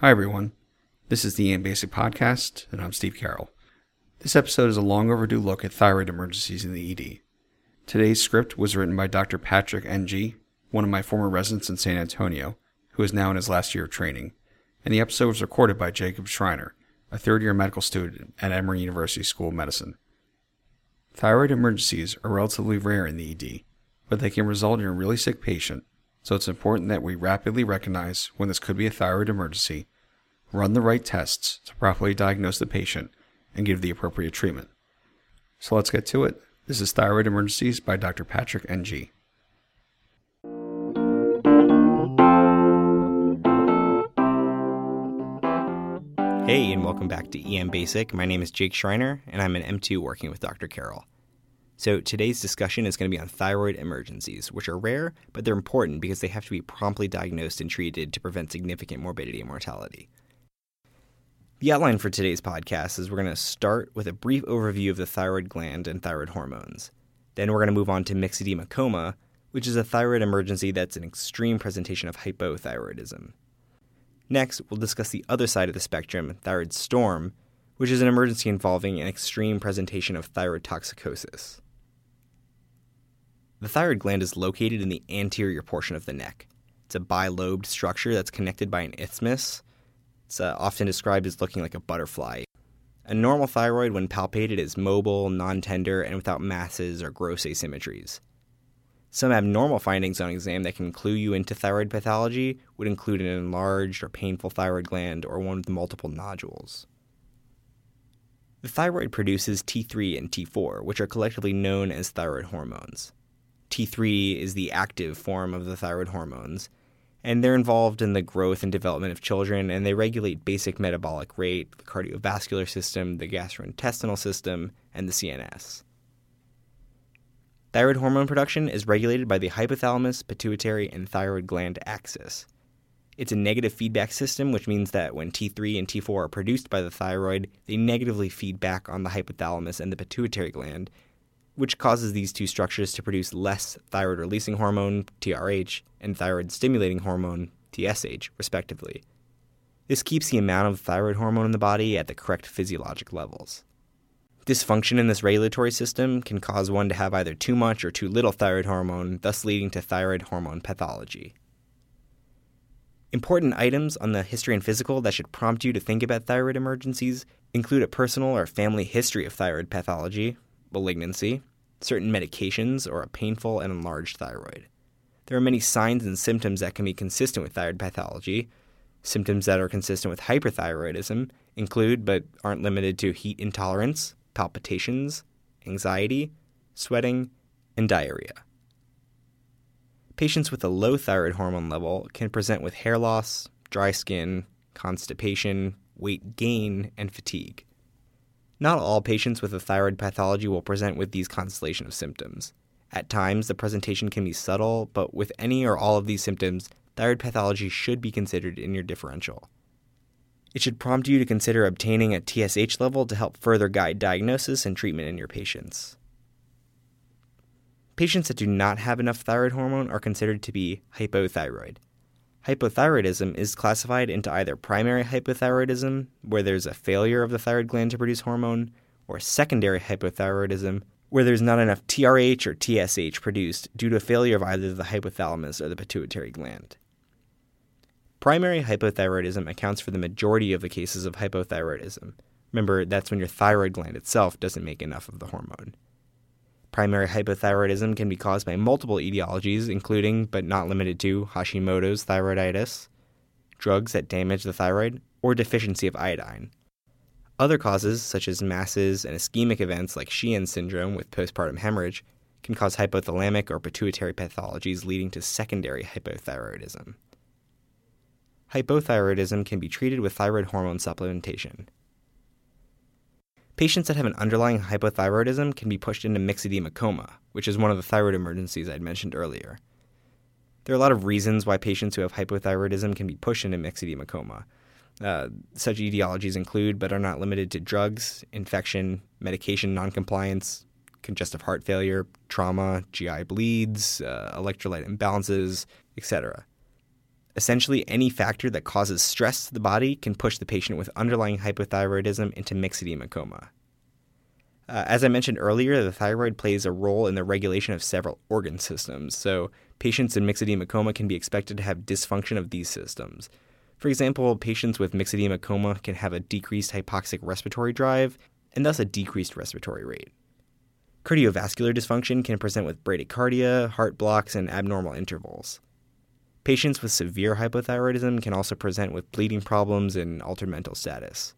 Hi, everyone. This is the EM Basic Podcast, and I'm Steve Carroll. This episode is a long overdue look at thyroid emergencies in the ED. Today's script was written by Dr. Patrick Ng, one of my former residents in San Antonio, who is now in his last year of training, and the episode was recorded by Jacob Schreiner, a third year medical student at Emory University School of Medicine. Thyroid emergencies are relatively rare in the ED, but they can result in a really sick patient so it's important that we rapidly recognize when this could be a thyroid emergency, run the right tests to properly diagnose the patient, and give the appropriate treatment. So let's get to it. This is Thyroid Emergencies by Dr. Patrick Ng. Hey, and welcome back to EM Basic. My name is Jake Schreiner, and I'm an M2 working with Dr. Carroll. So, today's discussion is going to be on thyroid emergencies, which are rare, but they're important because they have to be promptly diagnosed and treated to prevent significant morbidity and mortality. The outline for today's podcast is we're going to start with a brief overview of the thyroid gland and thyroid hormones. Then we're going to move on to myxedema coma, which is a thyroid emergency that's an extreme presentation of hypothyroidism. Next, we'll discuss the other side of the spectrum, thyroid storm, which is an emergency involving an extreme presentation of thyroid toxicosis. The thyroid gland is located in the anterior portion of the neck. It's a bilobed structure that's connected by an isthmus. It's uh, often described as looking like a butterfly. A normal thyroid, when palpated, is mobile, non tender, and without masses or gross asymmetries. Some abnormal findings on exam that can clue you into thyroid pathology would include an enlarged or painful thyroid gland or one with multiple nodules. The thyroid produces T3 and T4, which are collectively known as thyroid hormones. T3 is the active form of the thyroid hormones, and they're involved in the growth and development of children, and they regulate basic metabolic rate, the cardiovascular system, the gastrointestinal system, and the CNS. Thyroid hormone production is regulated by the hypothalamus, pituitary, and thyroid gland axis. It's a negative feedback system, which means that when T3 and T4 are produced by the thyroid, they negatively feed back on the hypothalamus and the pituitary gland, which causes these two structures to produce less thyroid releasing hormone, TRH, and thyroid stimulating hormone, TSH, respectively. This keeps the amount of thyroid hormone in the body at the correct physiologic levels. Dysfunction in this regulatory system can cause one to have either too much or too little thyroid hormone, thus leading to thyroid hormone pathology. Important items on the history and physical that should prompt you to think about thyroid emergencies include a personal or family history of thyroid pathology, malignancy, certain medications, or a painful and enlarged thyroid. There are many signs and symptoms that can be consistent with thyroid pathology. Symptoms that are consistent with hyperthyroidism include, but aren't limited to, heat intolerance, palpitations, anxiety, sweating, and diarrhea. Patients with a low thyroid hormone level can present with hair loss, dry skin, constipation, weight gain, and fatigue. Not all patients with a thyroid pathology will present with these constellation of symptoms. At times, the presentation can be subtle, but with any or all of these symptoms, thyroid pathology should be considered in your differential. It should prompt you to consider obtaining a TSH level to help further guide diagnosis and treatment in your patients. Patients that do not have enough thyroid hormone are considered to be hypothyroid. Hypothyroidism is classified into either primary hypothyroidism, where there's a failure of the thyroid gland to produce hormone, or secondary hypothyroidism, where there's not enough TRH or TSH produced due to failure of either the hypothalamus or the pituitary gland. Primary hypothyroidism accounts for the majority of the cases of hypothyroidism. Remember, that's when your thyroid gland itself doesn't make enough of the hormone. Primary hypothyroidism can be caused by multiple etiologies, including, but not limited to, Hashimoto's thyroiditis, drugs that damage the thyroid, or deficiency of iodine. Other causes, such as masses and ischemic events like Sheehan syndrome with postpartum hemorrhage, can cause hypothalamic or pituitary pathologies leading to secondary hypothyroidism. Hypothyroidism can be treated with thyroid hormone supplementation. Patients that have an underlying hypothyroidism can be pushed into myxedema coma, which is one of the thyroid emergencies I'd mentioned earlier. There are a lot of reasons why patients who have hypothyroidism can be pushed into myxedema coma. Uh, such etiologies include, but are not limited to, drugs, infection, medication noncompliance, congestive heart failure, trauma, GI bleeds, uh, electrolyte imbalances, etc. Essentially, any factor that causes stress to the body can push the patient with underlying hypothyroidism into myxedema coma. Uh, as I mentioned earlier, the thyroid plays a role in the regulation of several organ systems, so patients in myxedema coma can be expected to have dysfunction of these systems. For example, patients with myxedema coma can have a decreased hypoxic respiratory drive and thus a decreased respiratory rate. Cardiovascular dysfunction can present with bradycardia, heart blocks, and abnormal intervals. Patients with severe hypothyroidism can also present with bleeding problems and altered mental status.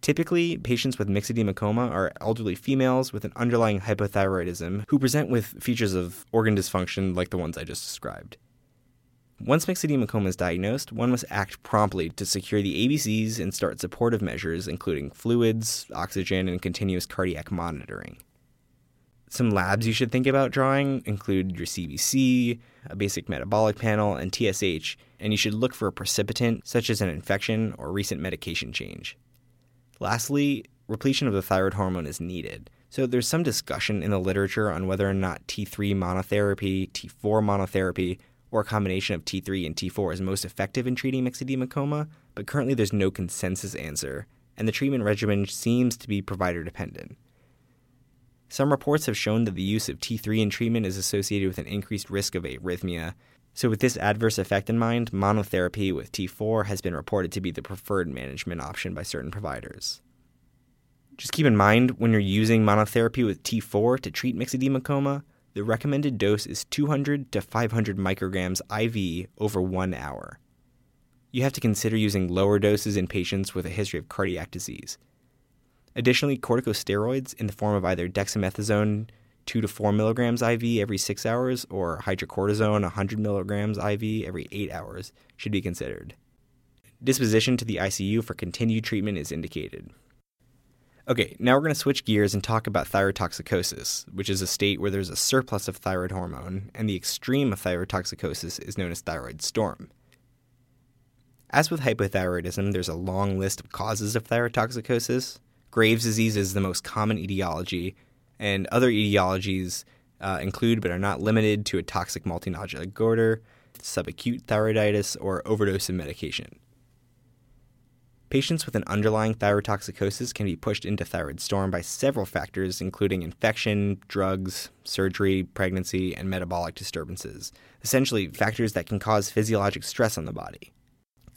Typically, patients with myxedema coma are elderly females with an underlying hypothyroidism who present with features of organ dysfunction like the ones I just described. Once myxedema coma is diagnosed, one must act promptly to secure the ABCs and start supportive measures, including fluids, oxygen, and continuous cardiac monitoring. Some labs you should think about drawing include your CBC, a basic metabolic panel, and TSH, and you should look for a precipitant such as an infection or recent medication change. Lastly, repletion of the thyroid hormone is needed. So there's some discussion in the literature on whether or not T3 monotherapy, T4 monotherapy, or a combination of T3 and T4 is most effective in treating myxedema coma, but currently there's no consensus answer, and the treatment regimen seems to be provider dependent. Some reports have shown that the use of T3 in treatment is associated with an increased risk of arrhythmia. So, with this adverse effect in mind, monotherapy with T4 has been reported to be the preferred management option by certain providers. Just keep in mind when you're using monotherapy with T4 to treat myxedema coma, the recommended dose is 200 to 500 micrograms IV over one hour. You have to consider using lower doses in patients with a history of cardiac disease. Additionally, corticosteroids in the form of either dexamethasone 2 to 4 milligrams IV every 6 hours or hydrocortisone 100 milligrams IV every 8 hours should be considered. Disposition to the ICU for continued treatment is indicated. Okay, now we're going to switch gears and talk about thyrotoxicosis, which is a state where there's a surplus of thyroid hormone, and the extreme of thyrotoxicosis is known as thyroid storm. As with hypothyroidism, there's a long list of causes of thyrotoxicosis, Graves' disease is the most common etiology, and other etiologies uh, include but are not limited to a toxic multinodular goiter, subacute thyroiditis, or overdose of medication. Patients with an underlying thyrotoxicosis can be pushed into thyroid storm by several factors, including infection, drugs, surgery, pregnancy, and metabolic disturbances, essentially, factors that can cause physiologic stress on the body.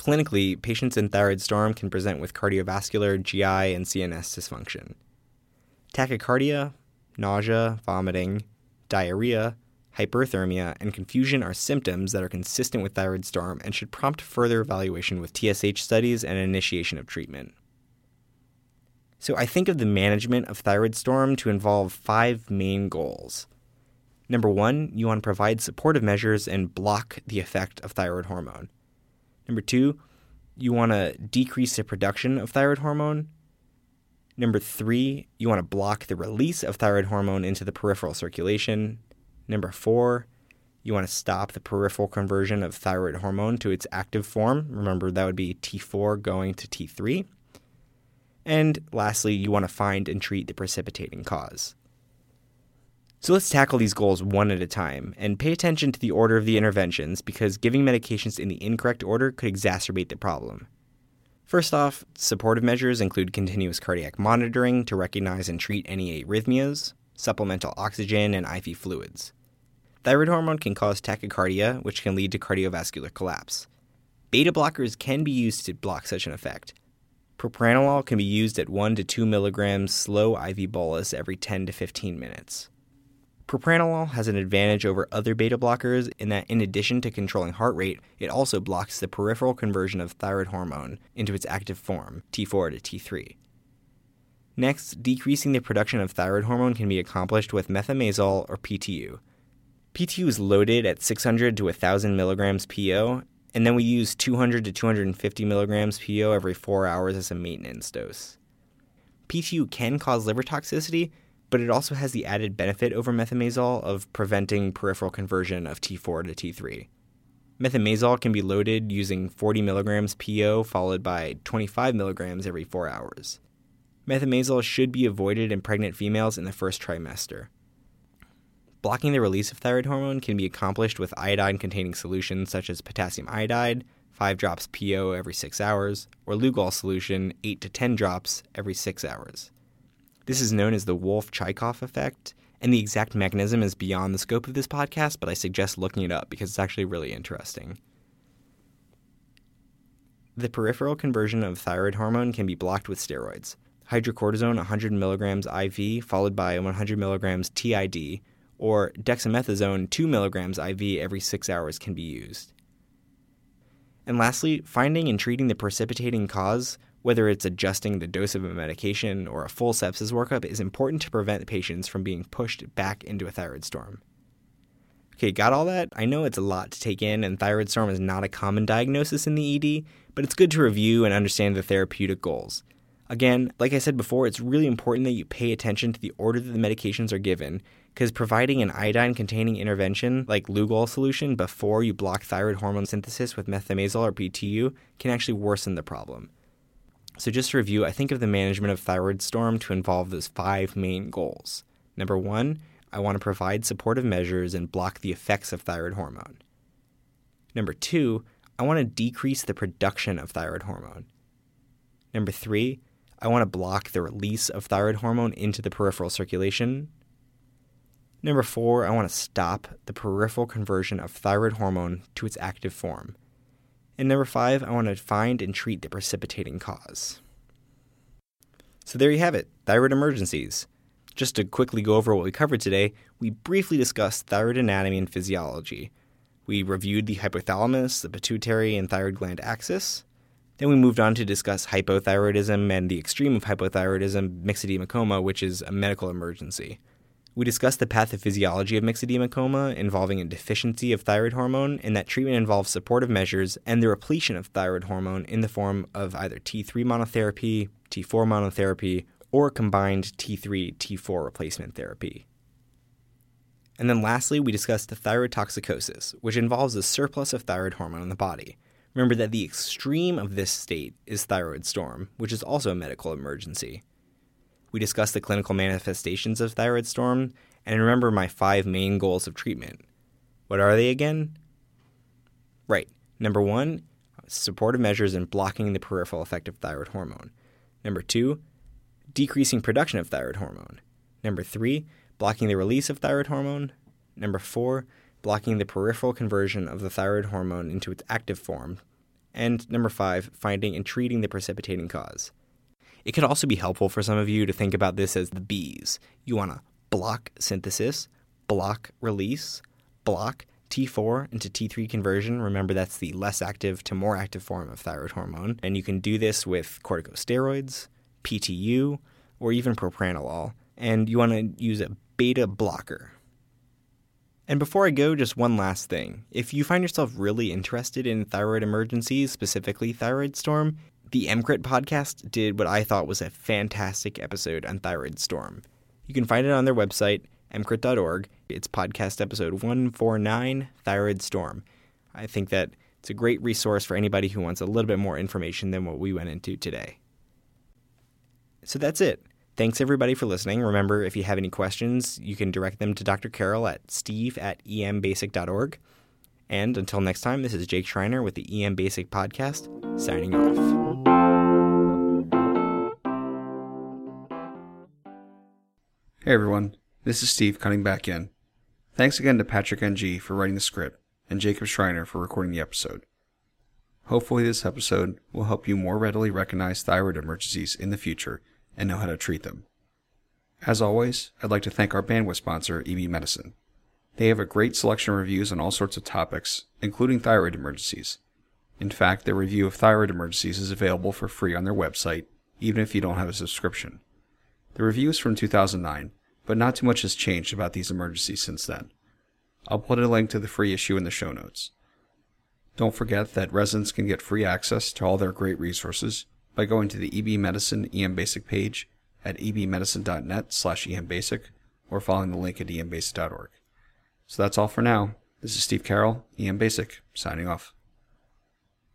Clinically, patients in thyroid storm can present with cardiovascular, GI, and CNS dysfunction. Tachycardia, nausea, vomiting, diarrhea, hyperthermia, and confusion are symptoms that are consistent with thyroid storm and should prompt further evaluation with TSH studies and initiation of treatment. So, I think of the management of thyroid storm to involve five main goals. Number one, you want to provide supportive measures and block the effect of thyroid hormone. Number two, you want to decrease the production of thyroid hormone. Number three, you want to block the release of thyroid hormone into the peripheral circulation. Number four, you want to stop the peripheral conversion of thyroid hormone to its active form. Remember, that would be T4 going to T3. And lastly, you want to find and treat the precipitating cause. So let's tackle these goals one at a time and pay attention to the order of the interventions because giving medications in the incorrect order could exacerbate the problem. First off, supportive measures include continuous cardiac monitoring to recognize and treat any arrhythmias, supplemental oxygen, and IV fluids. Thyroid hormone can cause tachycardia, which can lead to cardiovascular collapse. Beta blockers can be used to block such an effect. Propranolol can be used at 1 to 2 milligrams slow IV bolus every 10 to 15 minutes. Propranolol has an advantage over other beta blockers in that, in addition to controlling heart rate, it also blocks the peripheral conversion of thyroid hormone into its active form, T4 to T3. Next, decreasing the production of thyroid hormone can be accomplished with methimazole or PTU. PTU is loaded at 600 to 1000 milligrams PO, and then we use 200 to 250 milligrams PO every four hours as a maintenance dose. PTU can cause liver toxicity, but it also has the added benefit over methimazole of preventing peripheral conversion of T4 to T3. Methimazole can be loaded using 40 milligrams PO followed by 25 milligrams every four hours. Methimazole should be avoided in pregnant females in the first trimester. Blocking the release of thyroid hormone can be accomplished with iodine containing solutions such as potassium iodide, 5 drops PO every 6 hours, or Lugol solution, 8 to 10 drops every 6 hours. This is known as the Wolff Chaikoff effect, and the exact mechanism is beyond the scope of this podcast, but I suggest looking it up because it's actually really interesting. The peripheral conversion of thyroid hormone can be blocked with steroids. Hydrocortisone 100 milligrams IV followed by 100 milligrams TID, or dexamethasone 2 milligrams IV every 6 hours can be used. And lastly, finding and treating the precipitating cause, whether it's adjusting the dose of a medication or a full sepsis workup, is important to prevent patients from being pushed back into a thyroid storm. Okay, got all that? I know it's a lot to take in, and thyroid storm is not a common diagnosis in the ED, but it's good to review and understand the therapeutic goals. Again, like I said before, it's really important that you pay attention to the order that the medications are given, because providing an iodine containing intervention like Lugol solution before you block thyroid hormone synthesis with methimazole or PTU can actually worsen the problem. So, just to review, I think of the management of thyroid storm to involve those five main goals. Number one, I want to provide supportive measures and block the effects of thyroid hormone. Number two, I want to decrease the production of thyroid hormone. Number three, I want to block the release of thyroid hormone into the peripheral circulation. Number four, I want to stop the peripheral conversion of thyroid hormone to its active form. And number five, I want to find and treat the precipitating cause. So there you have it thyroid emergencies. Just to quickly go over what we covered today, we briefly discussed thyroid anatomy and physiology. We reviewed the hypothalamus, the pituitary, and thyroid gland axis. Then we moved on to discuss hypothyroidism and the extreme of hypothyroidism, myxedema coma, which is a medical emergency. We discussed the pathophysiology of myxedema coma involving a deficiency of thyroid hormone, and that treatment involves supportive measures and the repletion of thyroid hormone in the form of either T3 monotherapy, T4 monotherapy, or combined T3 T4 replacement therapy. And then lastly, we discussed the thyroid toxicosis, which involves a surplus of thyroid hormone in the body. Remember that the extreme of this state is thyroid storm, which is also a medical emergency. We discussed the clinical manifestations of thyroid storm, and remember my five main goals of treatment. What are they again? Right. Number one, supportive measures in blocking the peripheral effect of thyroid hormone. Number two, decreasing production of thyroid hormone. Number three, blocking the release of thyroid hormone. Number four, blocking the peripheral conversion of the thyroid hormone into its active form. And number five, finding and treating the precipitating cause. It could also be helpful for some of you to think about this as the B's. You want to block synthesis, block release, block T4 into T3 conversion. Remember, that's the less active to more active form of thyroid hormone. And you can do this with corticosteroids, PTU, or even propranolol. And you want to use a beta blocker. And before I go, just one last thing. If you find yourself really interested in thyroid emergencies, specifically thyroid storm, the EMCrit podcast did what I thought was a fantastic episode on Thyroid Storm. You can find it on their website, emcrit.org. It's podcast episode 149, Thyroid Storm. I think that it's a great resource for anybody who wants a little bit more information than what we went into today. So that's it. Thanks everybody for listening. Remember, if you have any questions, you can direct them to Dr. Carroll at steve at embasic.org. And until next time, this is Jake Schreiner with the EM Basic Podcast, signing off. Hey everyone, this is Steve cutting back in. Thanks again to Patrick NG for writing the script and Jacob Schreiner for recording the episode. Hopefully, this episode will help you more readily recognize thyroid emergencies in the future and know how to treat them. As always, I'd like to thank our bandwidth sponsor, EB Medicine. They have a great selection of reviews on all sorts of topics, including thyroid emergencies. In fact, their review of thyroid emergencies is available for free on their website, even if you don't have a subscription. The review is from 2009, but not too much has changed about these emergencies since then. I'll put a link to the free issue in the show notes. Don't forget that residents can get free access to all their great resources by going to the EB Medicine EM Basic page at ebmedicine.net slash embasic or following the link at embasic.org. So that's all for now. This is Steve Carroll, EM Basic, signing off.